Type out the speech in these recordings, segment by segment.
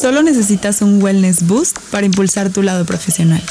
Solo necesitas un wellness boost para impulsar tu lado profesional.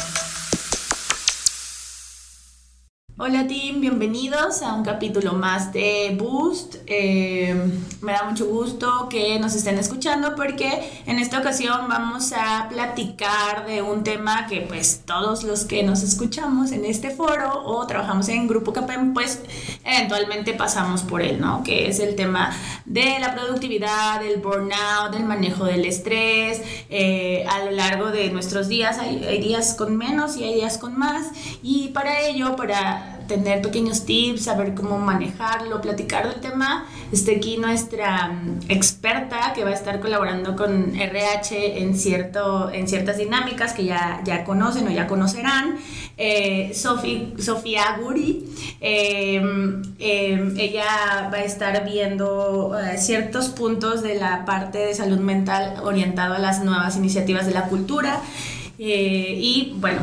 Hola team, bienvenidos a un capítulo más de Boost. Eh, me da mucho gusto que nos estén escuchando porque en esta ocasión vamos a platicar de un tema que pues todos los que nos escuchamos en este foro o trabajamos en Grupo CAPEM pues eventualmente pasamos por él, ¿no? Que es el tema de la productividad, del burnout, del manejo del estrés. Eh, a lo largo de nuestros días hay días con menos y hay días con más y para ello, para tener pequeños tips, saber cómo manejarlo, platicar del tema. Está aquí nuestra mm, experta que va a estar colaborando con RH en, cierto, en ciertas dinámicas que ya, ya conocen o ya conocerán. Eh, Sofía Guri. Em, em, ella va a estar viendo eh, ciertos puntos de la parte de salud mental orientado a las nuevas iniciativas de la cultura. Eh, y bueno,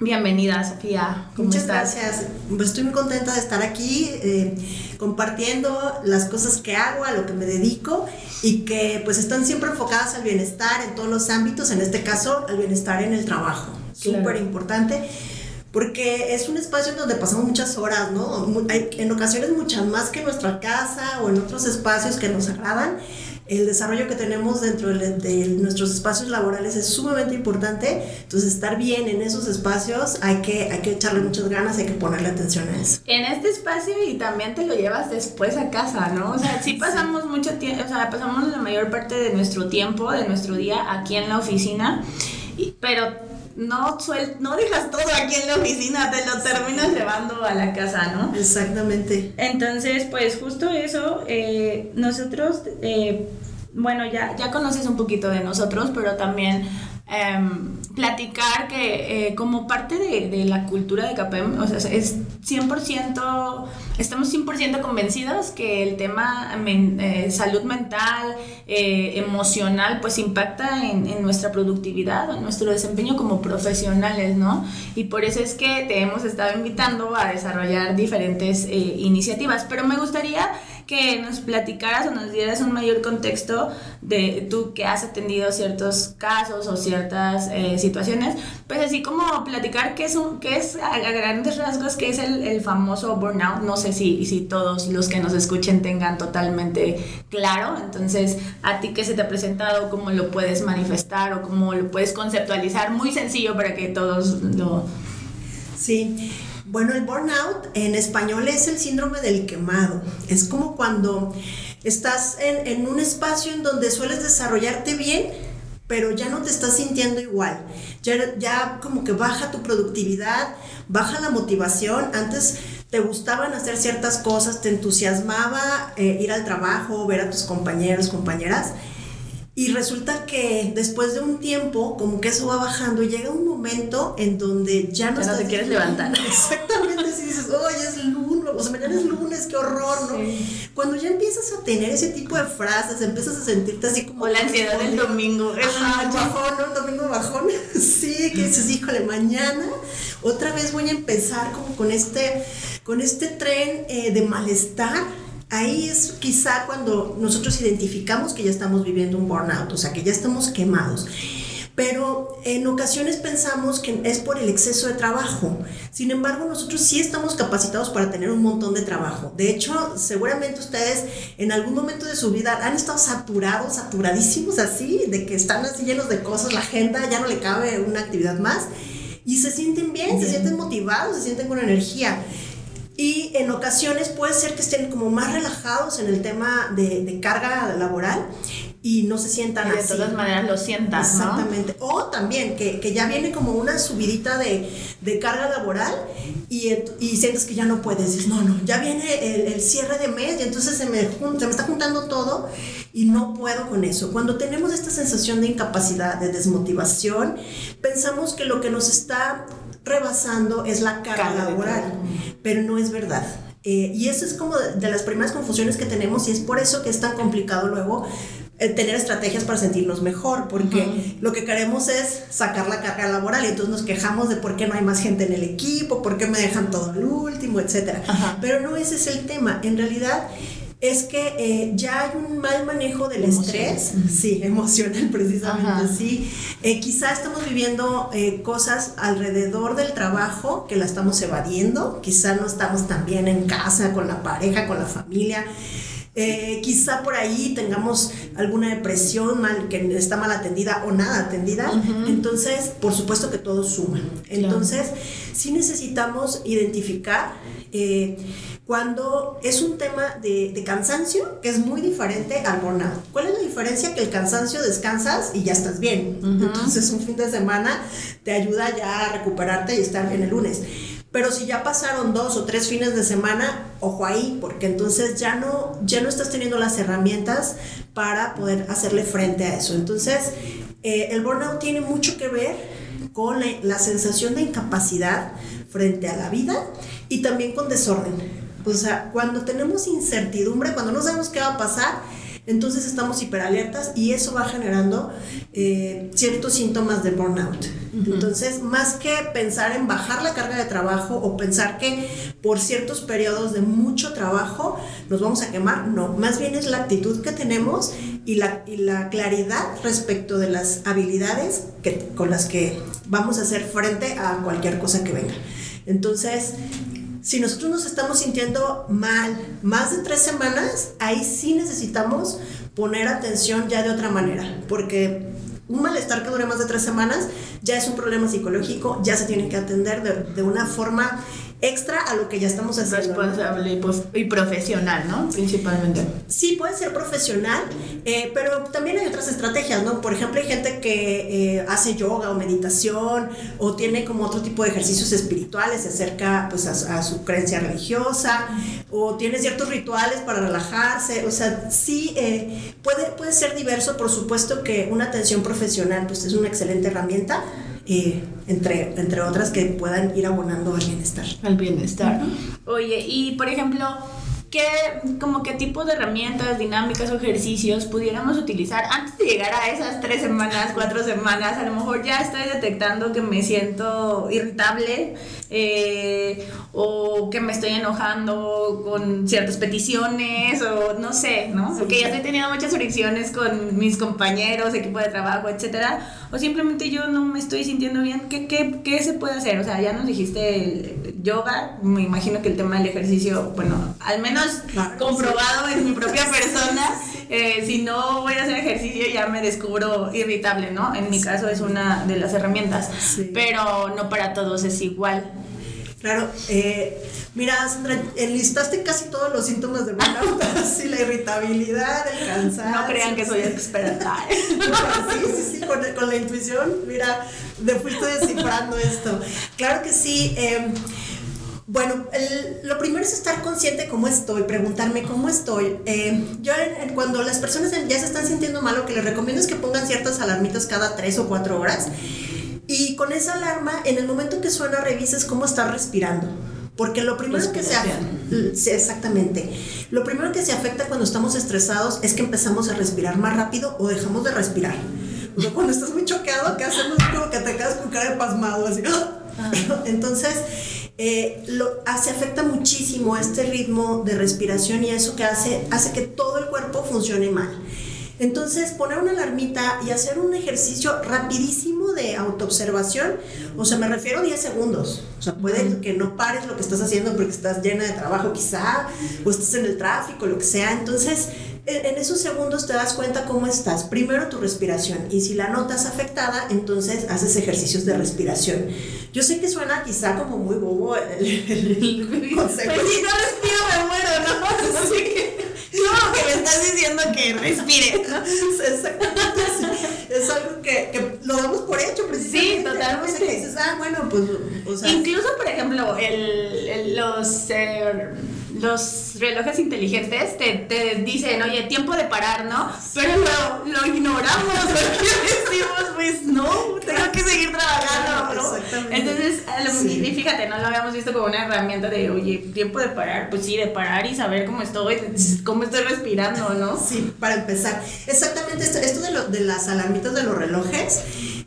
Bienvenida, Sofía. Muchas gracias. Pues estoy muy contenta de estar aquí eh, compartiendo las cosas que hago, a lo que me dedico y que pues están siempre enfocadas al bienestar en todos los ámbitos, en este caso al bienestar en el trabajo. Súper importante porque es un espacio en donde pasamos muchas horas, ¿no? Hay, en ocasiones muchas más que en nuestra casa o en otros espacios que nos agradan el desarrollo que tenemos dentro de, nuestros espacios laborales es sumamente importante. Entonces, estar bien en esos espacios hay que, hay que echarle muchas ganas, hay que ponerle atención a eso. En este espacio y también te lo llevas después a casa, ¿no? O sea, sí pasamos mucho tiempo, o sea, pasamos la mayor parte de nuestro tiempo, de nuestro día aquí en la oficina, pero no, suel no dejas todo aquí en la oficina, te lo terminas llevando a la casa, ¿no? Exactamente. Entonces, pues justo eso, eh, nosotros, eh, bueno, ya, ya conoces un poquito de nosotros, pero también Em, platicar que eh, como parte de, de, la cultura de CAPEM, o sea, es 100%, estamos 100% convencidos que el tema eh, salud mental, eh, emocional, pues impacta en, en, nuestra productividad, en nuestro desempeño como profesionales, ¿no? Y por eso es que te hemos estado invitando a desarrollar diferentes iniciativas, pero me gustaría que nos platicaras o nos dieras un mayor contexto de tú que has atendido ciertos casos o ciertas eh, situaciones, pues así como platicar qué es, un, qué es a, grandes rasgos, qué es el, el, famoso burnout, no sé si, si todos los que nos escuchen tengan totalmente claro, entonces a ti qué se te ha presentado, cómo lo puedes manifestar o cómo lo puedes conceptualizar, muy sencillo para que todos lo... Sí, bueno, el burnout en español es el síndrome del quemado. Es como cuando estás en, un espacio en donde sueles desarrollarte bien, pero ya no te estás sintiendo igual. Ya, ya como que baja tu productividad, baja la motivación. Antes te gustaban hacer ciertas cosas, te entusiasmaba eh, ir al trabajo, ver a tus compañeros, compañeras y resulta que después de un tiempo, como que eso va bajando, y llega un momento en donde ya no, ya te quieres levantar. Exactamente, si dices, oye, es lunes, o sea, mañana es lunes, qué horror, ¿no? Cuando ya empiezas a tener ese tipo de frases, empiezas a sentirte así como. O la ansiedad del domingo. Ajá, bajón, ¿no? Domingo bajón. sí, que dices, híjole, mañana otra vez voy a empezar como con este, con este tren eh, de malestar Ahí es quizá cuando nosotros identificamos que ya estamos viviendo un burnout, o sea, que ya estamos quemados. Pero en ocasiones pensamos que es por el exceso de trabajo. Sin embargo, nosotros sí estamos capacitados para tener un montón de trabajo. De hecho, seguramente ustedes en algún momento de su vida han estado saturados, saturadísimos así, de que están así llenos de cosas, la agenda ya no le cabe una actividad más. Y se sienten bien, se sienten motivados, se sienten con energía. Y en ocasiones puede ser que estén como más relajados en el tema de, de carga laboral y no se sientan y de todas maneras lo sientan. Exactamente. O también que, que, ya viene como una subidita de, de carga laboral y, y, sientes que ya no puedes. Dices, no, no, ya viene el, el cierre de mes y entonces se me, se me está juntando todo y no puedo con eso. Cuando tenemos esta sensación de incapacidad, de desmotivación, pensamos que lo que nos está rebasando es la carga laboral, pero no es verdad. Eh, y eso es como de, las primeras confusiones que tenemos y es por eso que es tan complicado luego eh, tener estrategias para sentirnos mejor, porque lo que queremos es sacar la carga laboral y entonces nos quejamos de por qué no hay más gente en el equipo, por qué me dejan todo al último, etc. Pero no ese es el tema. En realidad es que eh, ya hay un mal manejo del estrés, sí, emocional precisamente, sí. Eh, quizá estamos viviendo eh, cosas alrededor del trabajo que la estamos evadiendo, quizá no estamos tan bien en casa, con la pareja, con la familia. quizá por ahí tengamos alguna depresión mal, que está mal atendida o nada atendida. Entonces, por supuesto que todo suma. Entonces, sí necesitamos identificar cuando es un tema de, cansancio que es muy diferente al burnout. ¿Cuál es la diferencia? Que el cansancio descansas y ya estás bien. Entonces un fin de semana te ayuda ya a recuperarte y estar bien el lunes. Pero si ya pasaron dos o tres fines de semana, ojo ahí, porque entonces ya no, ya no estás teniendo las herramientas para poder hacerle frente a eso. Entonces, eh, el burnout tiene mucho que ver con la sensación de incapacidad frente a la vida y también con desorden. O sea, cuando tenemos incertidumbre, cuando no sabemos qué va a pasar, entonces estamos hiperalertas y eso va generando eh, ciertos síntomas de burnout. Entonces, más que pensar en bajar la carga de trabajo o pensar que por ciertos periodos de mucho trabajo nos vamos a quemar, no, más bien es la actitud que tenemos y la, y la claridad respecto de las habilidades que, con las que vamos a hacer frente a cualquier cosa que venga. Entonces, si nosotros nos estamos sintiendo mal más de tres semanas, ahí sí necesitamos poner atención ya de otra manera, porque un malestar que dure más de tres semanas ya es un problema psicológico, ya se tiene que atender de, de una forma extra a lo que ya estamos haciendo. Responsable pues, y, profesional, ¿no? Principalmente. Sí, puede ser profesional, eh, pero también hay otras estrategias, ¿no? Por ejemplo, hay gente que eh, hace yoga o meditación o tiene como otro tipo de ejercicios espirituales, se acerca pues a, su creencia religiosa o tiene ciertos rituales para relajarse, o sea, sí eh, puede, puede ser diverso, por supuesto que una atención profesional pues es una excelente herramienta, entre, entre otras que puedan ir abonando al bienestar. Al bienestar. Oye, y por ejemplo, ¿qué, como qué tipo de herramientas, dinámicas o ejercicios pudiéramos utilizar antes de llegar a esas tres semanas, cuatro semanas? A lo mejor ya estoy detectando que me siento irritable eh, o que me estoy enojando con ciertas peticiones o no sé, ¿no? Porque ya estoy teniendo muchas fricciones con mis compañeros, equipo de trabajo, etcétera, o simplemente yo no me estoy sintiendo bien, ¿qué, qué, qué se puede hacer? O sea, ya nos dijiste yoga, me imagino que el tema del ejercicio, bueno, al menos comprobado en mi propia persona, eh, si no voy a hacer ejercicio ya me descubro irritable, ¿no? En mi caso es una de las herramientas, pero no para todos es igual. Claro, eh, mira, Sandra, enlistaste casi todos los síntomas del burnout, así la irritabilidad, el cansancio. No crean que soy experta. sí, sí, sí, con, con, la intuición, mira, me fuiste descifrando esto. Claro que sí. Eh, bueno, lo primero es estar consciente cómo estoy, preguntarme cómo estoy. Eh, yo cuando las personas ya se están sintiendo mal, lo que les recomiendo es que pongan ciertas alarmitas cada tres o cuatro horas. Y con esa alarma, en el momento que suena, revises cómo estás respirando. Porque lo primero que se sí, exactamente. Lo primero que se afecta cuando estamos estresados es que empezamos a respirar más rápido o dejamos de respirar. O sea, cuando estás muy choqueado, ¿qué hacemos? Como que te quedas con cara de pasmado, así. Ah. Entonces, eh, lo, hace, afecta muchísimo este ritmo de respiración y eso que hace, hace que todo el cuerpo funcione mal. Entonces, poner una alarmita y hacer un ejercicio rapidísimo de autoobservación, o sea, me refiero a 10 segundos. O sea, puede que no pares lo que estás haciendo porque estás llena de trabajo quizá, o estás en el tráfico, lo que sea. Entonces, en esos segundos te das cuenta cómo estás. Primero tu respiración y si la notas afectada, entonces haces ejercicios de respiración. Yo sé que suena quizá como muy bobo el, el, concepto. Pues si no respiro me muero, ¿no? Así que, no, que me estás diciendo que respire. Exactamente. Es algo que, que, lo damos por hecho, precisamente. Sí, totalmente. Que dices, ah, bueno, pues. O sea, Incluso, por ejemplo, el, los. Eh, los relojes inteligentes te, te, dicen, oye, tiempo de parar, ¿no? Pero lo, lo ignoramos, porque decimos, pues no, tengo que seguir trabajando, ¿no? Exactamente. Entonces, y fíjate, no lo habíamos visto como una herramienta de, oye, tiempo de parar, pues sí, de parar y saber cómo estoy, cómo estoy respirando, ¿no? Sí, para empezar. Exactamente, esto, esto de, lo, de las alarmitas de los relojes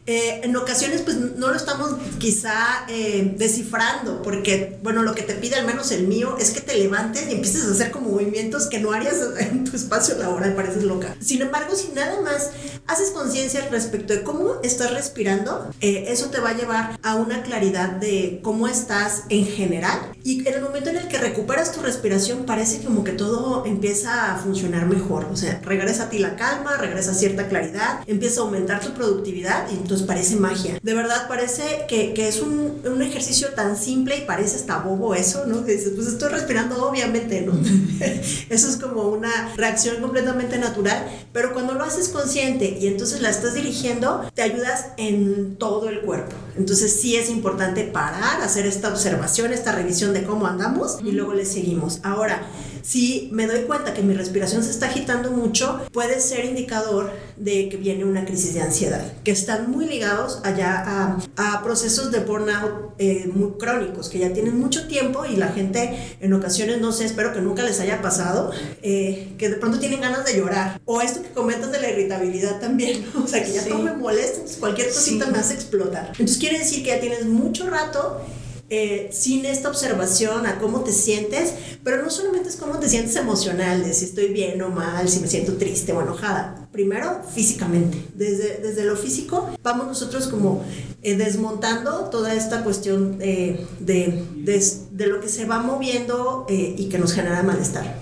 eh, en ocasiones pues no lo estamos quizá eh, descifrando, porque bueno, lo que te pide al menos el mío es que te levantes y empieces a hacer como movimientos que no harías en tu espacio laboral, pareces loca. Sin embargo, si nada más haces conciencia respecto de cómo estás respirando, eh, eso te va a llevar a una claridad de cómo estás en general. Y en el momento en el que recuperas tu respiración, parece como que todo empieza a funcionar mejor. O sea, regresa a ti la calma, regresa cierta claridad, empieza a aumentar tu productividad y entonces parece magia. De verdad parece que, que es un, un, ejercicio tan simple y parece hasta bobo eso, ¿no? Que dices, pues estoy respirando obviamente, ¿no? eso es como una reacción completamente natural, pero cuando lo haces consciente y entonces la estás dirigiendo, te ayudas en todo el cuerpo. Entonces sí es importante parar, hacer esta observación, esta revisión de cómo andamos y luego le seguimos. Ahora, si me doy cuenta que mi respiración se está agitando mucho, puede ser indicador de que viene una crisis de ansiedad, que están muy ligados allá a, a procesos de burnout eh, muy crónicos, que ya tienen mucho tiempo y la gente en ocasiones, no sé, espero que nunca les haya pasado, eh, que de pronto tienen ganas de llorar. O esto que comentas de la irritabilidad también, o sea, que ya todo me molesta, cualquier cosita me hace explotar. Entonces quiere decir que ya tienes mucho rato eh, sin esta observación a cómo te sientes, pero no solamente es cómo te sientes emocional, de si estoy bien o mal, si me siento triste o enojada. Primero, físicamente. Desde, desde lo físico, vamos nosotros como eh, desmontando toda esta cuestión de, de, de, lo que se va moviendo eh, y que nos genera malestar.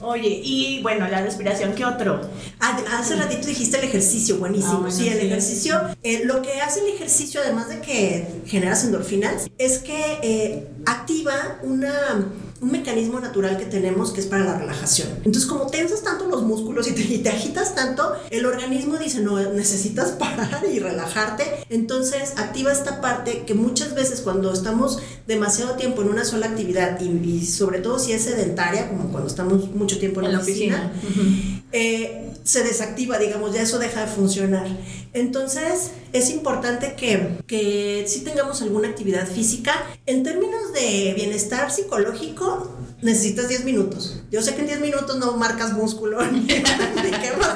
Oye, y bueno, la respiración, ¿qué otro? Ah, hace ratito dijiste el ejercicio, buenísimo. Ah, bueno, sí, el sí. ejercicio, eh, lo que hace el ejercicio, además de que generas endorfinas, es que eh, activa una un mecanismo natural que tenemos que es para la relajación. Entonces, como tensas tanto los músculos y te, y te, agitas tanto, el organismo dice, no, necesitas parar y relajarte. Entonces, activa esta parte que muchas veces cuando estamos demasiado tiempo en una sola actividad y, y sobre todo si es sedentaria, como cuando estamos mucho tiempo en, en la oficina, oficina. Uh -huh. eh, se desactiva, digamos, ya eso deja de funcionar. Entonces, es importante que, que sí tengamos alguna actividad física. En términos de bienestar psicológico, necesitas 10 minutos. Yo sé que en 10 minutos no marcas músculo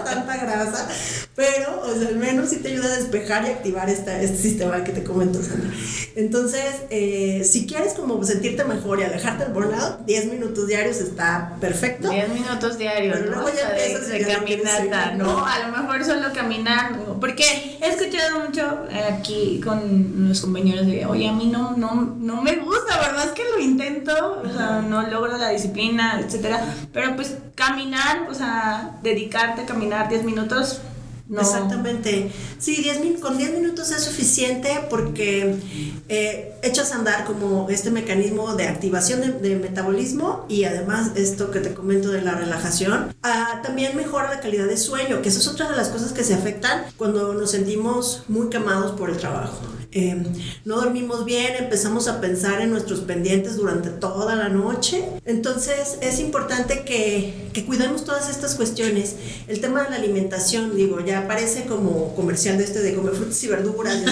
tanta grasa, pero, o sea, al menos sí te ayuda a despejar y activar esta, este sistema que te comento, Sandra. Entonces, eh, si quieres como sentirte mejor y alejarte del burnout, 10 minutos diarios está perfecto. 10 minutos diarios, pero ¿no? luego ya empiezas de, de caminata, ¿no? A lo mejor solo caminar, porque he escuchado mucho aquí con los compañeros de, oye, a mí no, no, no me gusta, ¿verdad? Es que lo intento, o sea, no logro la disciplina, etcétera, pero pues caminar, o sea, dedicarte a caminar 10 minutos, no. Exactamente. Sí, diez min con 10 minutos es suficiente porque eh, echas a andar como este mecanismo de activación de, metabolismo y además esto que te comento de la relajación. Ah, también mejora la calidad de sueño, que eso es otra de las cosas que se afectan cuando nos sentimos muy quemados por el trabajo. Eh, no dormimos bien, empezamos a pensar en nuestros pendientes durante toda la noche. Entonces es importante que, cuidemos todas estas cuestiones. El tema de la alimentación, digo, ya parece como comercial de este de comer frutas y verduras.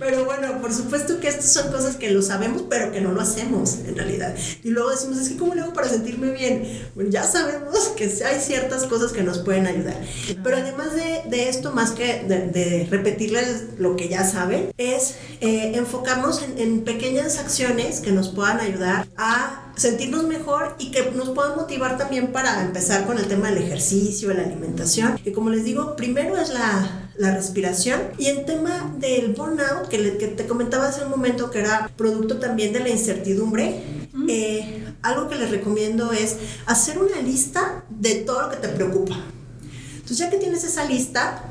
Pero bueno, por supuesto que estas son cosas que lo sabemos, pero que no lo hacemos en realidad. Y luego decimos, es que ¿cómo le hago para sentirme bien? Bueno, ya sabemos que hay ciertas cosas que nos pueden ayudar. Pero además de, de esto, más que de, de repetirles lo que ya saben, es eh, enfocarnos en, en, pequeñas acciones que nos puedan ayudar a sentirnos mejor y que nos puedan motivar también para empezar con el tema del ejercicio, la alimentación. Y como les digo, primero es la, la respiración y en tema del burnout, que, le, que, te comentaba hace un momento que era producto también de la incertidumbre, mm. eh, algo que les recomiendo es hacer una lista de todo lo que te preocupa. Entonces ya que tienes esa lista,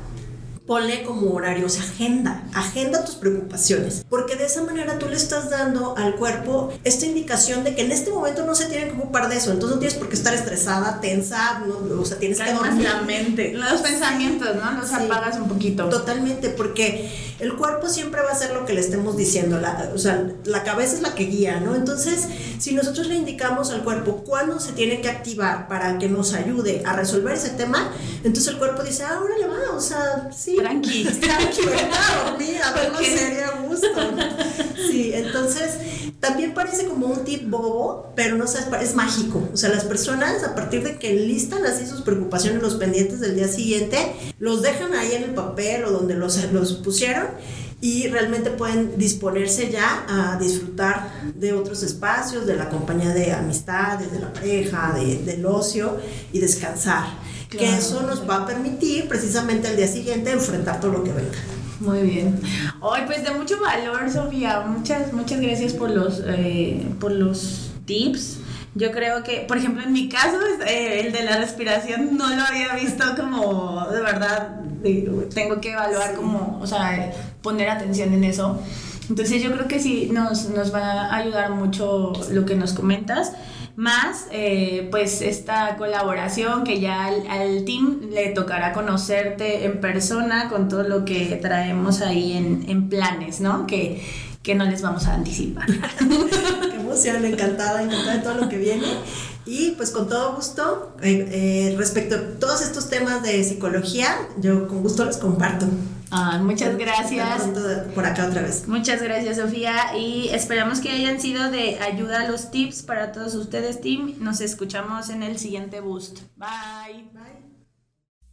ponle como horario, o sea, agenda, agenda tus preocupaciones, porque de esa manera tú le estás dando al cuerpo esta indicación de que en este momento no se tiene que ocupar de eso, entonces no tienes por qué estar estresada, tensa, no, o sea, tienes que dormir. la mente, los pensamientos, ¿no? Los sí, apagas un poquito. Totalmente, porque el cuerpo siempre va a hacer lo que le estemos diciendo, la, o sea, la cabeza es la que guía, ¿no? Entonces, si nosotros le indicamos al cuerpo cuándo se tiene que activar para que nos ayude a resolver ese tema, entonces el cuerpo dice, ah, ahora le va, o sea, sí, Tranqui, tranqui. a dormir, a ver la serie a gusto. Sí, entonces también parece como un tip bobo, pero no sabes, es mágico. O sea, las personas a partir de que listan así sus preocupaciones, los pendientes del día siguiente, los dejan ahí en el papel o donde los, los pusieron y realmente pueden disponerse ya a disfrutar de otros espacios, de la compañía de amistades, de la pareja, de, del ocio y descansar. Que eso nos va a permitir precisamente al día siguiente enfrentar todo lo que venga. Muy bien. Hoy pues de mucho valor, Sofía. Muchas, muchas gracias por los, eh, por los tips. Yo creo que, por ejemplo, en mi caso, eh, el de la respiración no lo había visto como de verdad. tengo que evaluar como, o sea, poner atención en eso. Entonces yo creo que sí nos, nos va a ayudar mucho lo que nos comentas más eh, pues esta colaboración que ya al, team le tocará conocerte en persona con todo lo que traemos ahí en, planes, ¿no? Que, que no les vamos a anticipar. Qué emoción, encantada, encantada de todo lo que viene. Y pues con todo gusto, eh, eh, respecto a todos estos temas de psicología, yo con gusto los comparto. Ah, muchas gracias. Por acá otra vez. Muchas gracias, Sofía. Y esperamos que hayan sido de ayuda los tips para todos ustedes, team. Nos escuchamos en el siguiente boost. Bye.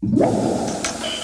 Bye.